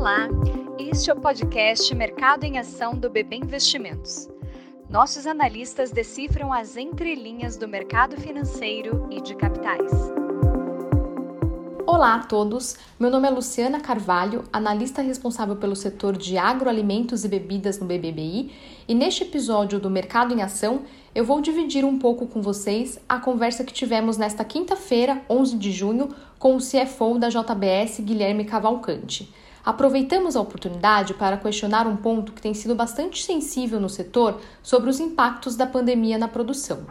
Olá, este é o podcast Mercado em Ação do BB Investimentos. Nossos analistas decifram as entrelinhas do mercado financeiro e de capitais. Olá a todos, meu nome é Luciana Carvalho, analista responsável pelo setor de agroalimentos e bebidas no BBBI, e neste episódio do Mercado em Ação eu vou dividir um pouco com vocês a conversa que tivemos nesta quinta-feira, 11 de junho, com o CFO da JBS, Guilherme Cavalcante. Aproveitamos a oportunidade para questionar um ponto que tem sido bastante sensível no setor sobre os impactos da pandemia na produção.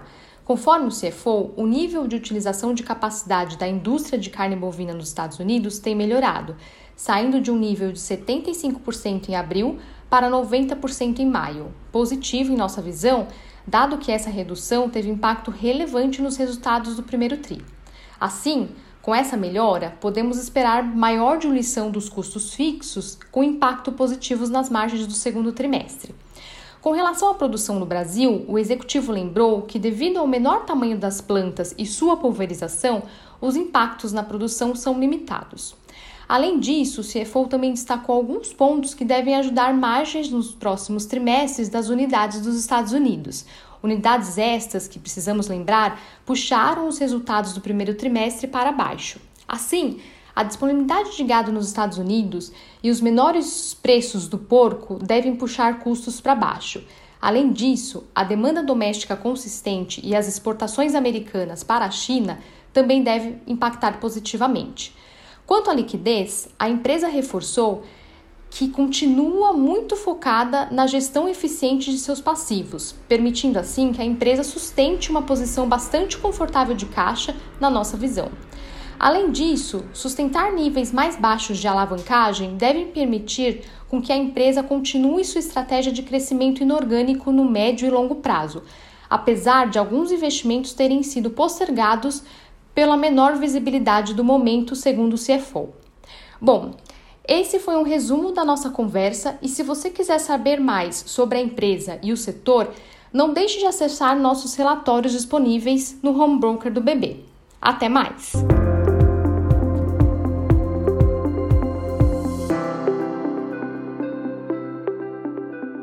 Conforme o CFO, o nível de utilização de capacidade da indústria de carne bovina nos Estados Unidos tem melhorado, saindo de um nível de 75% em abril para 90% em maio. Positivo em nossa visão, dado que essa redução teve impacto relevante nos resultados do primeiro TRI. Assim, com essa melhora, podemos esperar maior diluição dos custos fixos, com impacto positivos nas margens do segundo trimestre. Com relação à produção no Brasil, o executivo lembrou que, devido ao menor tamanho das plantas e sua pulverização, os impactos na produção são limitados. Além disso, o CFO também destacou alguns pontos que devem ajudar margens nos próximos trimestres das unidades dos Estados Unidos. Unidades estas que, precisamos lembrar, puxaram os resultados do primeiro trimestre para baixo. Assim, a disponibilidade de gado nos Estados Unidos e os menores preços do porco devem puxar custos para baixo. Além disso, a demanda doméstica consistente e as exportações americanas para a China também devem impactar positivamente. Quanto à liquidez, a empresa reforçou que continua muito focada na gestão eficiente de seus passivos, permitindo assim que a empresa sustente uma posição bastante confortável de caixa na nossa visão. Além disso, sustentar níveis mais baixos de alavancagem deve permitir com que a empresa continue sua estratégia de crescimento inorgânico no médio e longo prazo, apesar de alguns investimentos terem sido postergados pela menor visibilidade do momento, segundo o CFO. Bom, esse foi um resumo da nossa conversa e se você quiser saber mais sobre a empresa e o setor, não deixe de acessar nossos relatórios disponíveis no home broker do BB. Até mais!